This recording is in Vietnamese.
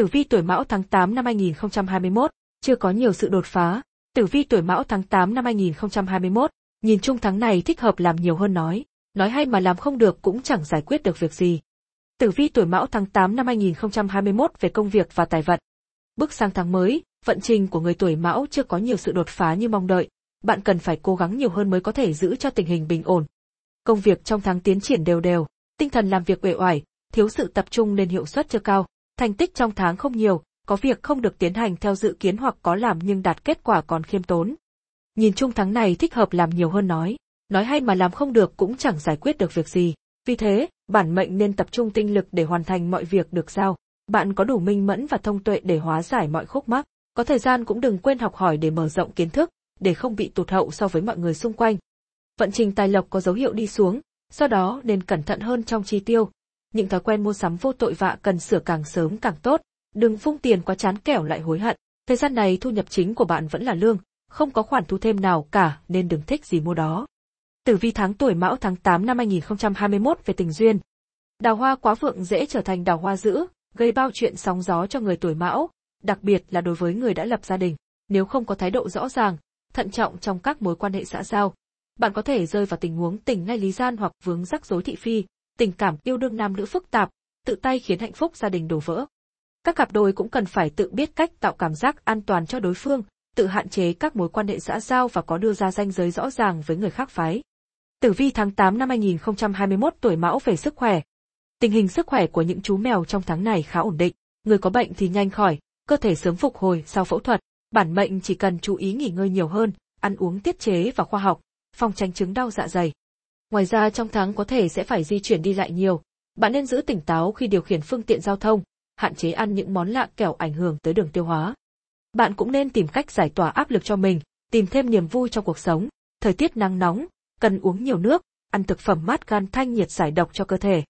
Tử vi tuổi Mão tháng 8 năm 2021, chưa có nhiều sự đột phá. Tử vi tuổi Mão tháng 8 năm 2021, nhìn chung tháng này thích hợp làm nhiều hơn nói, nói hay mà làm không được cũng chẳng giải quyết được việc gì. Tử vi tuổi Mão tháng 8 năm 2021 về công việc và tài vận. Bước sang tháng mới, vận trình của người tuổi Mão chưa có nhiều sự đột phá như mong đợi, bạn cần phải cố gắng nhiều hơn mới có thể giữ cho tình hình bình ổn. Công việc trong tháng tiến triển đều đều, tinh thần làm việc uể oải, thiếu sự tập trung nên hiệu suất chưa cao. Thành tích trong tháng không nhiều, có việc không được tiến hành theo dự kiến hoặc có làm nhưng đạt kết quả còn khiêm tốn. Nhìn chung tháng này thích hợp làm nhiều hơn nói, nói hay mà làm không được cũng chẳng giải quyết được việc gì. Vì thế, bản mệnh nên tập trung tinh lực để hoàn thành mọi việc được giao. Bạn có đủ minh mẫn và thông tuệ để hóa giải mọi khúc mắc. Có thời gian cũng đừng quên học hỏi để mở rộng kiến thức, để không bị tụt hậu so với mọi người xung quanh. Vận trình tài lộc có dấu hiệu đi xuống, do đó nên cẩn thận hơn trong chi tiêu. Những thói quen mua sắm vô tội vạ cần sửa càng sớm càng tốt, đừng phung tiền quá chán kẻo lại hối hận. Thời gian này thu nhập chính của bạn vẫn là lương, không có khoản thu thêm nào cả nên đừng thích gì mua đó. Tử vi tháng tuổi Mão tháng 8 năm 2021 về tình duyên. Đào hoa quá vượng dễ trở thành đào hoa dữ, gây bao chuyện sóng gió cho người tuổi Mão, đặc biệt là đối với người đã lập gia đình. Nếu không có thái độ rõ ràng, thận trọng trong các mối quan hệ xã giao, bạn có thể rơi vào tình huống tình ngay lý gian hoặc vướng rắc rối thị phi, tình cảm yêu đương nam nữ phức tạp, tự tay khiến hạnh phúc gia đình đổ vỡ. Các cặp đôi cũng cần phải tự biết cách tạo cảm giác an toàn cho đối phương, tự hạn chế các mối quan hệ xã giao và có đưa ra ranh giới rõ ràng với người khác phái. Tử vi tháng 8 năm 2021 tuổi Mão về sức khỏe. Tình hình sức khỏe của những chú mèo trong tháng này khá ổn định, người có bệnh thì nhanh khỏi, cơ thể sớm phục hồi sau phẫu thuật. Bản mệnh chỉ cần chú ý nghỉ ngơi nhiều hơn, ăn uống tiết chế và khoa học, phòng tránh chứng đau dạ dày. Ngoài ra trong tháng có thể sẽ phải di chuyển đi lại nhiều, bạn nên giữ tỉnh táo khi điều khiển phương tiện giao thông, hạn chế ăn những món lạ kẻo ảnh hưởng tới đường tiêu hóa. Bạn cũng nên tìm cách giải tỏa áp lực cho mình, tìm thêm niềm vui trong cuộc sống. Thời tiết nắng nóng, cần uống nhiều nước, ăn thực phẩm mát gan thanh nhiệt giải độc cho cơ thể.